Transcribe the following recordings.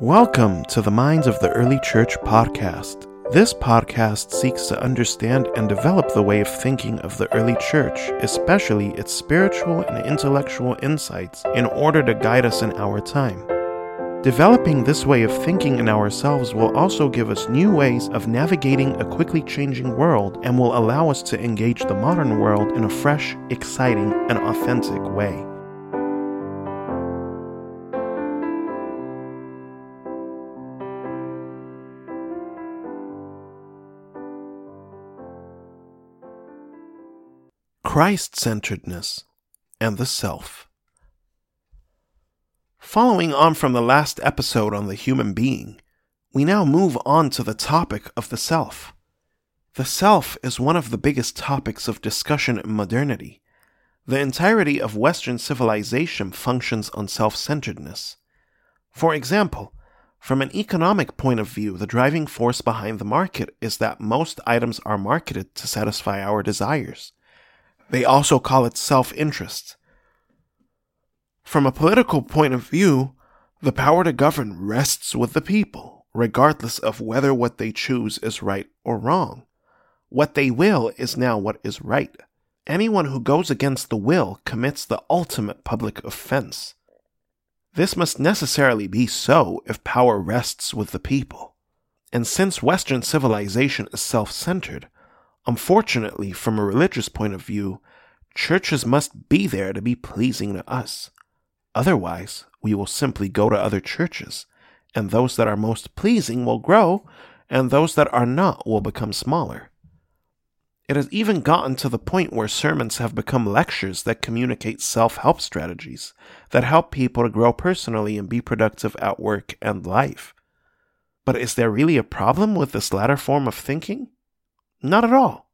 Welcome to the Minds of the Early Church podcast. This podcast seeks to understand and develop the way of thinking of the early church, especially its spiritual and intellectual insights, in order to guide us in our time. Developing this way of thinking in ourselves will also give us new ways of navigating a quickly changing world and will allow us to engage the modern world in a fresh, exciting, and authentic way. Christ centeredness and the self. Following on from the last episode on the human being, we now move on to the topic of the self. The self is one of the biggest topics of discussion in modernity. The entirety of Western civilization functions on self centeredness. For example, from an economic point of view, the driving force behind the market is that most items are marketed to satisfy our desires. They also call it self interest. From a political point of view, the power to govern rests with the people, regardless of whether what they choose is right or wrong. What they will is now what is right. Anyone who goes against the will commits the ultimate public offense. This must necessarily be so if power rests with the people. And since Western civilization is self centered, Unfortunately, from a religious point of view, churches must be there to be pleasing to us. Otherwise, we will simply go to other churches, and those that are most pleasing will grow, and those that are not will become smaller. It has even gotten to the point where sermons have become lectures that communicate self help strategies that help people to grow personally and be productive at work and life. But is there really a problem with this latter form of thinking? Not at all.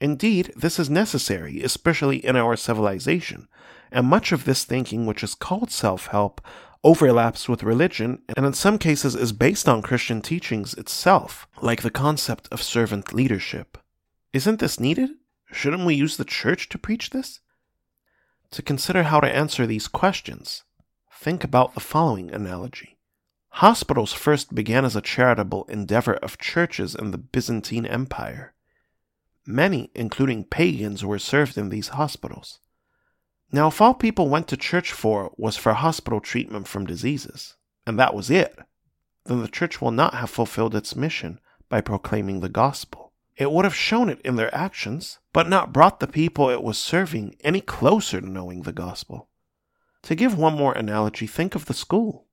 Indeed, this is necessary, especially in our civilization, and much of this thinking, which is called self help, overlaps with religion and in some cases is based on Christian teachings itself, like the concept of servant leadership. Isn't this needed? Shouldn't we use the church to preach this? To consider how to answer these questions, think about the following analogy. Hospitals first began as a charitable endeavor of churches in the Byzantine Empire. Many, including pagans, were served in these hospitals. Now, if all people went to church for was for hospital treatment from diseases, and that was it, then the church will not have fulfilled its mission by proclaiming the gospel. It would have shown it in their actions, but not brought the people it was serving any closer to knowing the gospel. To give one more analogy, think of the school.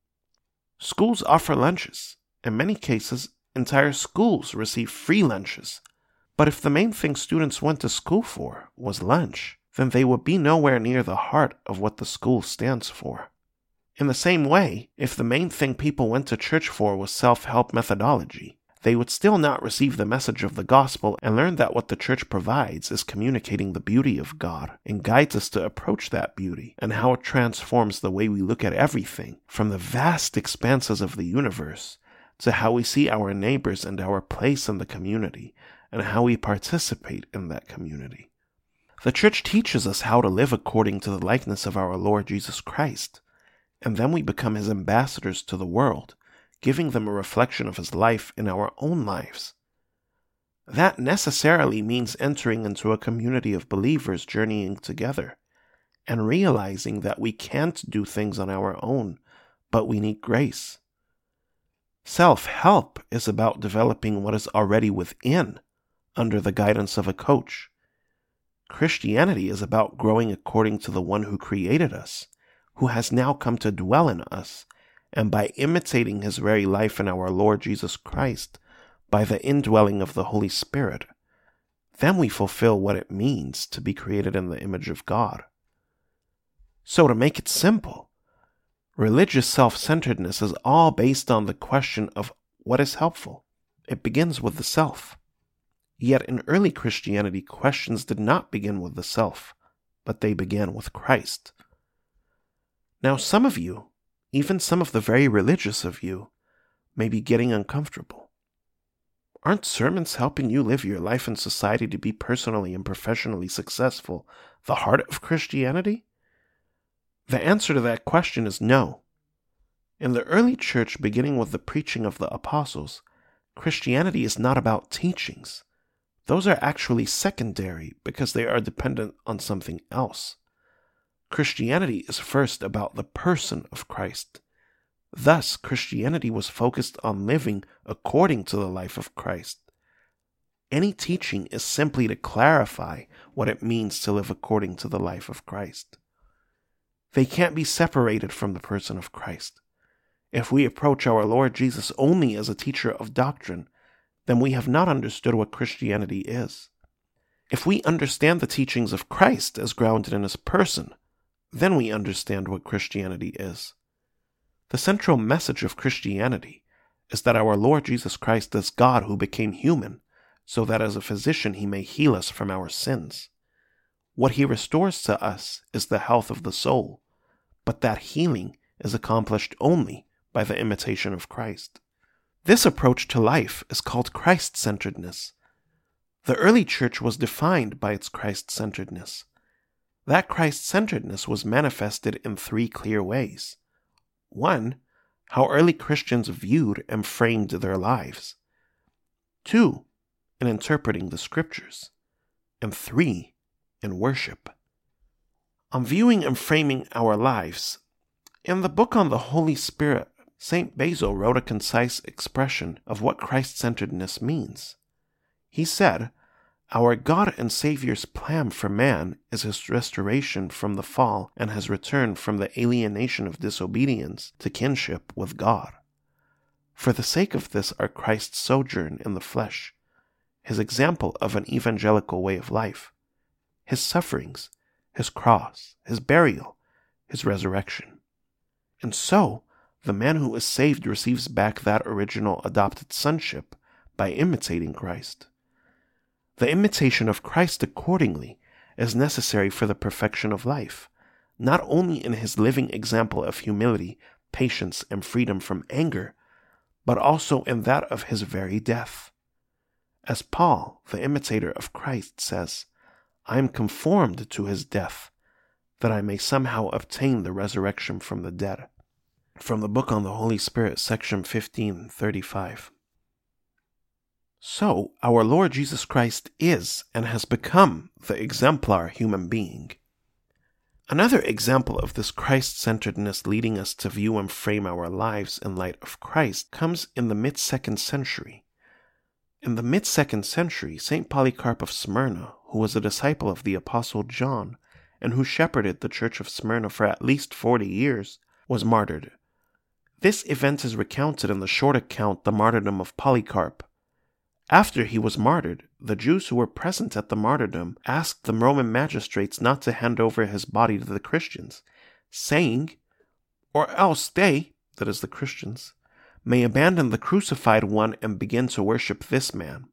Schools offer lunches. In many cases, entire schools receive free lunches but if the main thing students went to school for was lunch, then they would be nowhere near the heart of what the school stands for. In the same way, if the main thing people went to church for was self help methodology, they would still not receive the message of the gospel and learn that what the church provides is communicating the beauty of God and guides us to approach that beauty and how it transforms the way we look at everything from the vast expanses of the universe to how we see our neighbors and our place in the community and how we participate in that community. The church teaches us how to live according to the likeness of our Lord Jesus Christ, and then we become his ambassadors to the world, giving them a reflection of his life in our own lives. That necessarily means entering into a community of believers journeying together and realizing that we can't do things on our own, but we need grace. Self help is about developing what is already within under the guidance of a coach. Christianity is about growing according to the one who created us, who has now come to dwell in us, and by imitating his very life in our Lord Jesus Christ, by the indwelling of the Holy Spirit, then we fulfill what it means to be created in the image of God. So, to make it simple, religious self centeredness is all based on the question of what is helpful. It begins with the self. Yet in early Christianity, questions did not begin with the self, but they began with Christ. Now, some of you, even some of the very religious of you, may be getting uncomfortable. Aren't sermons helping you live your life in society to be personally and professionally successful the heart of Christianity? The answer to that question is no. In the early church, beginning with the preaching of the apostles, Christianity is not about teachings. Those are actually secondary because they are dependent on something else. Christianity is first about the person of Christ. Thus, Christianity was focused on living according to the life of Christ. Any teaching is simply to clarify what it means to live according to the life of Christ. They can't be separated from the person of Christ. If we approach our Lord Jesus only as a teacher of doctrine, then we have not understood what Christianity is. If we understand the teachings of Christ as grounded in his person, then we understand what Christianity is. The central message of Christianity is that our Lord Jesus Christ is God who became human, so that as a physician he may heal us from our sins. What he restores to us is the health of the soul, but that healing is accomplished only by the imitation of Christ. This approach to life is called Christ centeredness. The early church was defined by its Christ centeredness. That Christ centeredness was manifested in three clear ways. One, how early Christians viewed and framed their lives. Two, in interpreting the scriptures. And three, in worship. On viewing and framing our lives, in the book on the Holy Spirit, St. Basil wrote a concise expression of what Christ centeredness means. He said, Our God and Savior's plan for man is his restoration from the fall and his return from the alienation of disobedience to kinship with God. For the sake of this are Christ's sojourn in the flesh, his example of an evangelical way of life, his sufferings, his cross, his burial, his resurrection. And so, the man who is saved receives back that original adopted sonship by imitating Christ. The imitation of Christ, accordingly, is necessary for the perfection of life, not only in his living example of humility, patience, and freedom from anger, but also in that of his very death. As Paul, the imitator of Christ, says, I am conformed to his death, that I may somehow obtain the resurrection from the dead from the book on the Holy Spirit, section 1535. So, our Lord Jesus Christ is and has become the exemplar human being. Another example of this Christ centeredness leading us to view and frame our lives in light of Christ comes in the mid second century. In the mid second century, St. Polycarp of Smyrna, who was a disciple of the Apostle John and who shepherded the church of Smyrna for at least forty years, was martyred this event is recounted in the short account, The Martyrdom of Polycarp. After he was martyred, the Jews who were present at the martyrdom asked the Roman magistrates not to hand over his body to the Christians, saying, Or else they, that is, the Christians, may abandon the crucified one and begin to worship this man.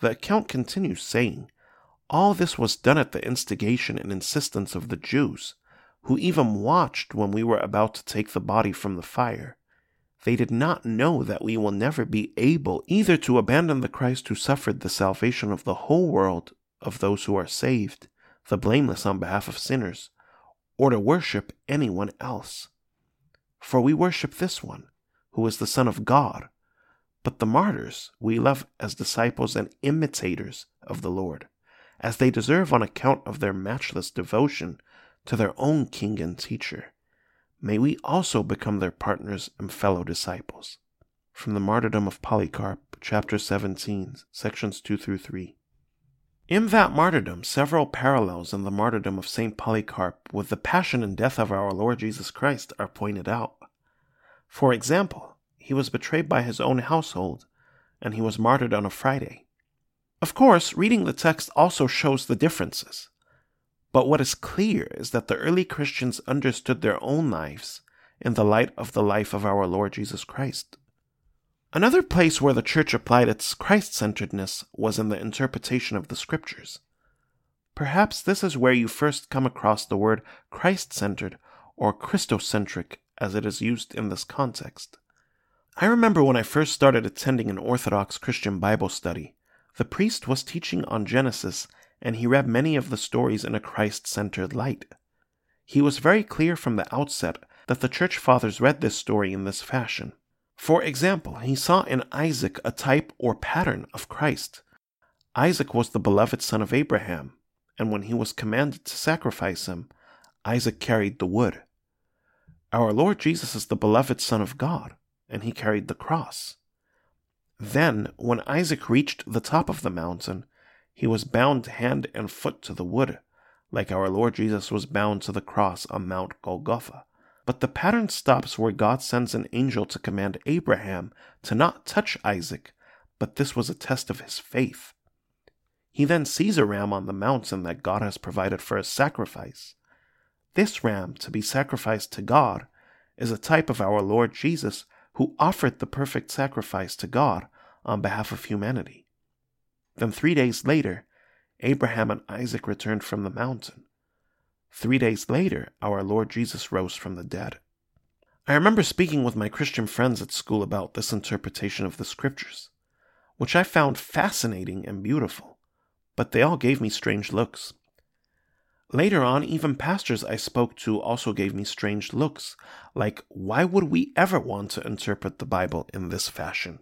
The account continues saying, All this was done at the instigation and insistence of the Jews, who even watched when we were about to take the body from the fire. They did not know that we will never be able either to abandon the Christ who suffered the salvation of the whole world of those who are saved, the blameless on behalf of sinners, or to worship anyone else. For we worship this one, who is the Son of God, but the martyrs we love as disciples and imitators of the Lord, as they deserve on account of their matchless devotion to their own king and teacher, may we also become their partners and fellow disciples. From the Martyrdom of Polycarp, chapter 17, sections 2 through 3. In that martyrdom, several parallels in the martyrdom of St. Polycarp with the passion and death of our Lord Jesus Christ are pointed out. For example, he was betrayed by his own household, and he was martyred on a Friday. Of course, reading the text also shows the differences. But what is clear is that the early Christians understood their own lives in the light of the life of our Lord Jesus Christ. Another place where the church applied its Christ centeredness was in the interpretation of the scriptures. Perhaps this is where you first come across the word Christ centered or Christocentric as it is used in this context. I remember when I first started attending an Orthodox Christian Bible study, the priest was teaching on Genesis and he read many of the stories in a Christ centered light. He was very clear from the outset that the Church Fathers read this story in this fashion. For example, he saw in Isaac a type or pattern of Christ. Isaac was the beloved son of Abraham, and when he was commanded to sacrifice him, Isaac carried the wood. Our Lord Jesus is the beloved Son of God, and he carried the cross. Then, when Isaac reached the top of the mountain, he was bound hand and foot to the wood, like our Lord Jesus was bound to the cross on Mount Golgotha. But the pattern stops where God sends an angel to command Abraham to not touch Isaac, but this was a test of his faith. He then sees a ram on the mountain that God has provided for a sacrifice. This ram, to be sacrificed to God, is a type of our Lord Jesus who offered the perfect sacrifice to God on behalf of humanity. Then three days later, Abraham and Isaac returned from the mountain. Three days later, our Lord Jesus rose from the dead. I remember speaking with my Christian friends at school about this interpretation of the scriptures, which I found fascinating and beautiful, but they all gave me strange looks. Later on, even pastors I spoke to also gave me strange looks, like, why would we ever want to interpret the Bible in this fashion?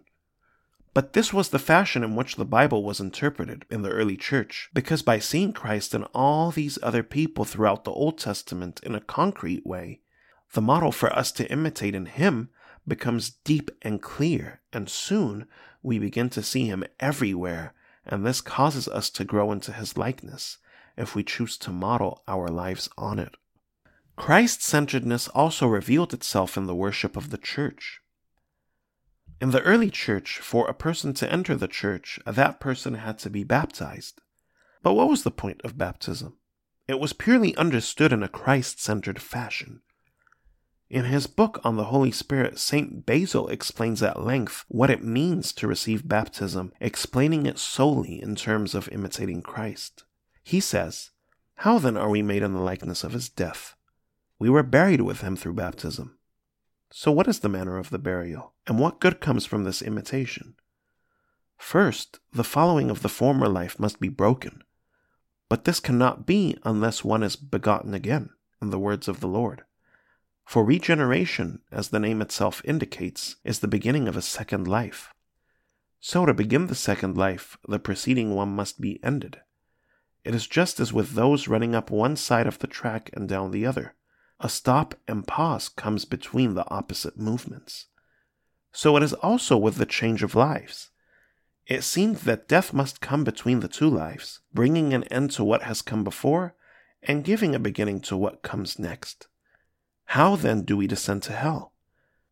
But this was the fashion in which the Bible was interpreted in the early church, because by seeing Christ and all these other people throughout the Old Testament in a concrete way, the model for us to imitate in Him becomes deep and clear, and soon we begin to see Him everywhere, and this causes us to grow into His likeness if we choose to model our lives on it. Christ centeredness also revealed itself in the worship of the church. In the early church, for a person to enter the church, that person had to be baptized. But what was the point of baptism? It was purely understood in a Christ centered fashion. In his book on the Holy Spirit, St. Basil explains at length what it means to receive baptism, explaining it solely in terms of imitating Christ. He says, How then are we made in the likeness of his death? We were buried with him through baptism. So, what is the manner of the burial, and what good comes from this imitation? First, the following of the former life must be broken. But this cannot be unless one is begotten again, in the words of the Lord. For regeneration, as the name itself indicates, is the beginning of a second life. So, to begin the second life, the preceding one must be ended. It is just as with those running up one side of the track and down the other. A stop and pause comes between the opposite movements. So it is also with the change of lives. It seems that death must come between the two lives, bringing an end to what has come before and giving a beginning to what comes next. How then do we descend to hell?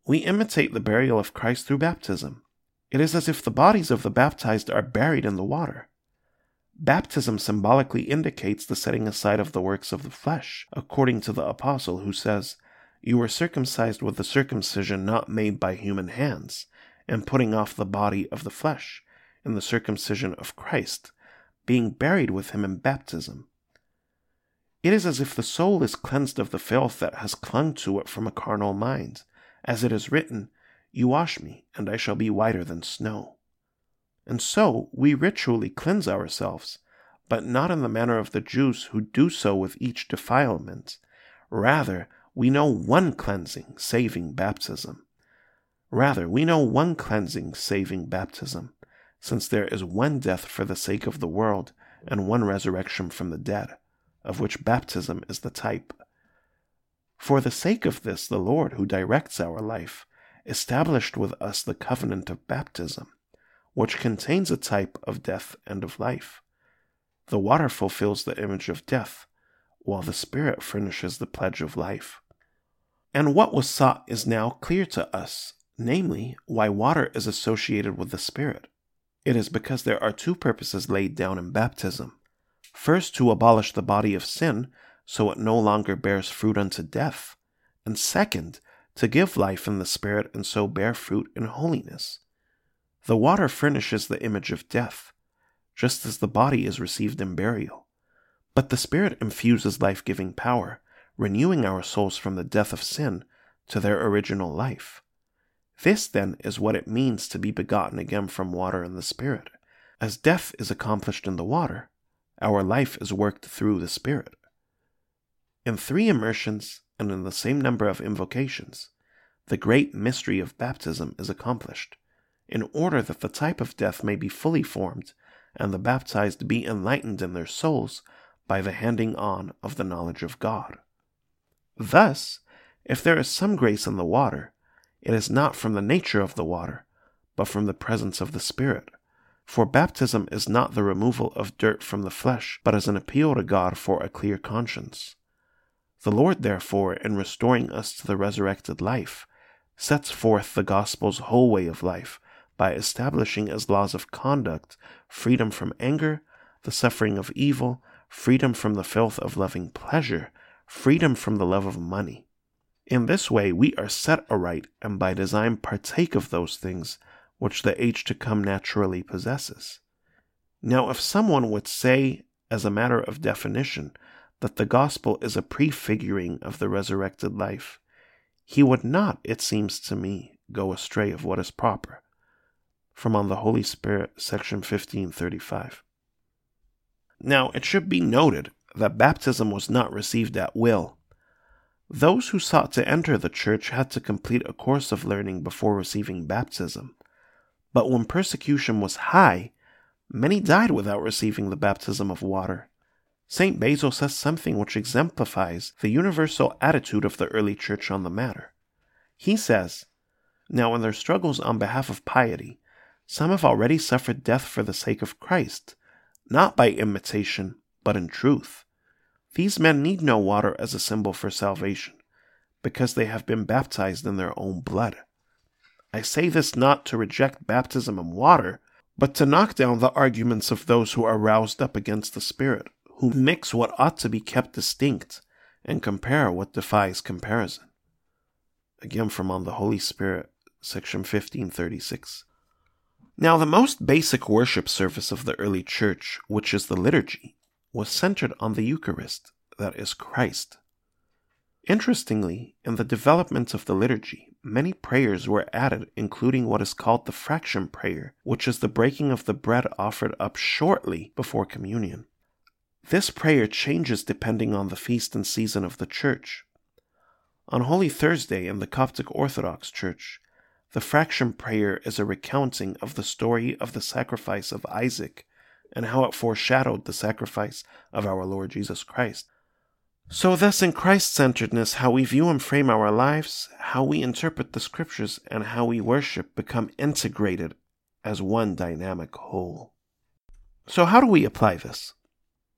We imitate the burial of Christ through baptism. It is as if the bodies of the baptized are buried in the water. Baptism symbolically indicates the setting aside of the works of the flesh, according to the Apostle who says, You were circumcised with the circumcision not made by human hands, and putting off the body of the flesh, in the circumcision of Christ, being buried with him in baptism. It is as if the soul is cleansed of the filth that has clung to it from a carnal mind, as it is written, You wash me, and I shall be whiter than snow. And so we ritually cleanse ourselves, but not in the manner of the Jews who do so with each defilement. Rather, we know one cleansing, saving baptism. Rather, we know one cleansing, saving baptism, since there is one death for the sake of the world and one resurrection from the dead, of which baptism is the type. For the sake of this, the Lord, who directs our life, established with us the covenant of baptism which contains a type of death and of life. The water fulfills the image of death, while the Spirit furnishes the pledge of life. And what was sought is now clear to us, namely, why water is associated with the Spirit. It is because there are two purposes laid down in baptism. First, to abolish the body of sin, so it no longer bears fruit unto death, and second, to give life in the Spirit and so bear fruit in holiness. The water furnishes the image of death, just as the body is received in burial. But the Spirit infuses life giving power, renewing our souls from the death of sin to their original life. This, then, is what it means to be begotten again from water and the Spirit. As death is accomplished in the water, our life is worked through the Spirit. In three immersions and in the same number of invocations, the great mystery of baptism is accomplished, in order that the type of death may be fully formed and the baptized be enlightened in their souls by the handing on of the knowledge of God. Thus, if there is some grace in the water, it is not from the nature of the water, but from the presence of the Spirit. For baptism is not the removal of dirt from the flesh, but is an appeal to God for a clear conscience. The Lord, therefore, in restoring us to the resurrected life, sets forth the gospel's whole way of life by establishing as laws of conduct freedom from anger, the suffering of evil, freedom from the filth of loving pleasure, freedom from the love of money. In this way, we are set aright and by design partake of those things which the age to come naturally possesses. Now, if someone would say, as a matter of definition, that the gospel is a prefiguring of the resurrected life, he would not, it seems to me, go astray of what is proper. From On the Holy Spirit, section 1535. Now, it should be noted that baptism was not received at will. Those who sought to enter the church had to complete a course of learning before receiving baptism. But when persecution was high, many died without receiving the baptism of water. St. Basil says something which exemplifies the universal attitude of the early church on the matter. He says, Now, in their struggles on behalf of piety, some have already suffered death for the sake of Christ, not by imitation, but in truth. These men need no water as a symbol for salvation, because they have been baptized in their own blood. I say this not to reject baptism in water, but to knock down the arguments of those who are roused up against the Spirit who mix what ought to be kept distinct and compare what defies comparison. Again from On the Holy Spirit, section 1536. Now, the most basic worship service of the early church, which is the liturgy, was centered on the Eucharist, that is, Christ. Interestingly, in the development of the liturgy, many prayers were added, including what is called the fraction prayer, which is the breaking of the bread offered up shortly before communion. This prayer changes depending on the feast and season of the church. On Holy Thursday in the Coptic Orthodox Church, the fraction prayer is a recounting of the story of the sacrifice of Isaac and how it foreshadowed the sacrifice of our Lord Jesus Christ. So, thus, in Christ centeredness, how we view and frame our lives, how we interpret the scriptures, and how we worship become integrated as one dynamic whole. So, how do we apply this?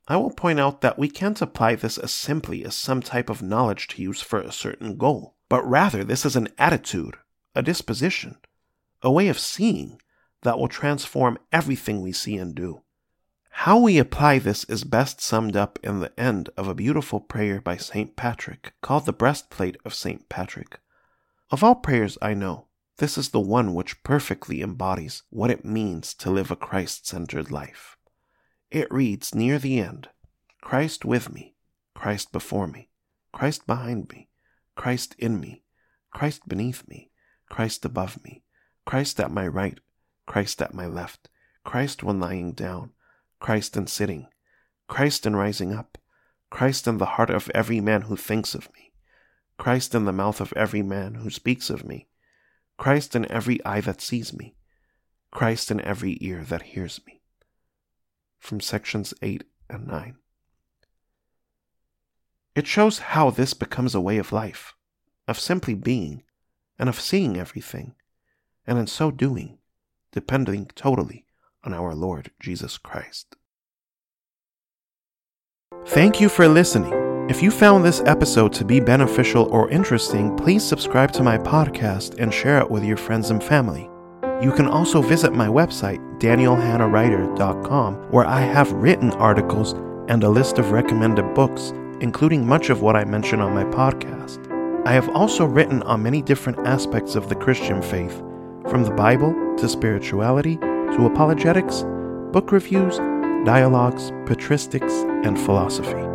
I will point out that we can't apply this as simply as some type of knowledge to use for a certain goal, but rather this is an attitude, a disposition, a way of seeing that will transform everything we see and do. How we apply this is best summed up in the end of a beautiful prayer by St. Patrick called the Breastplate of St. Patrick. Of all prayers I know, this is the one which perfectly embodies what it means to live a Christ centered life. It reads near the end Christ with me, Christ before me, Christ behind me, Christ in me, Christ beneath me, Christ above me, Christ at my right, Christ at my left, Christ when lying down, Christ in sitting, Christ in rising up, Christ in the heart of every man who thinks of me, Christ in the mouth of every man who speaks of me, Christ in every eye that sees me, Christ in every ear that hears me from sections 8 and 9. It shows how this becomes a way of life, of simply being, and of seeing everything, and in so doing, depending totally on our Lord Jesus Christ. Thank you for listening. If you found this episode to be beneficial or interesting, please subscribe to my podcast and share it with your friends and family. You can also visit my website, danielhannawriter.com, where I have written articles and a list of recommended books, including much of what I mention on my podcast. I have also written on many different aspects of the Christian faith, from the Bible to spirituality to apologetics, book reviews, dialogues, patristics, and philosophy.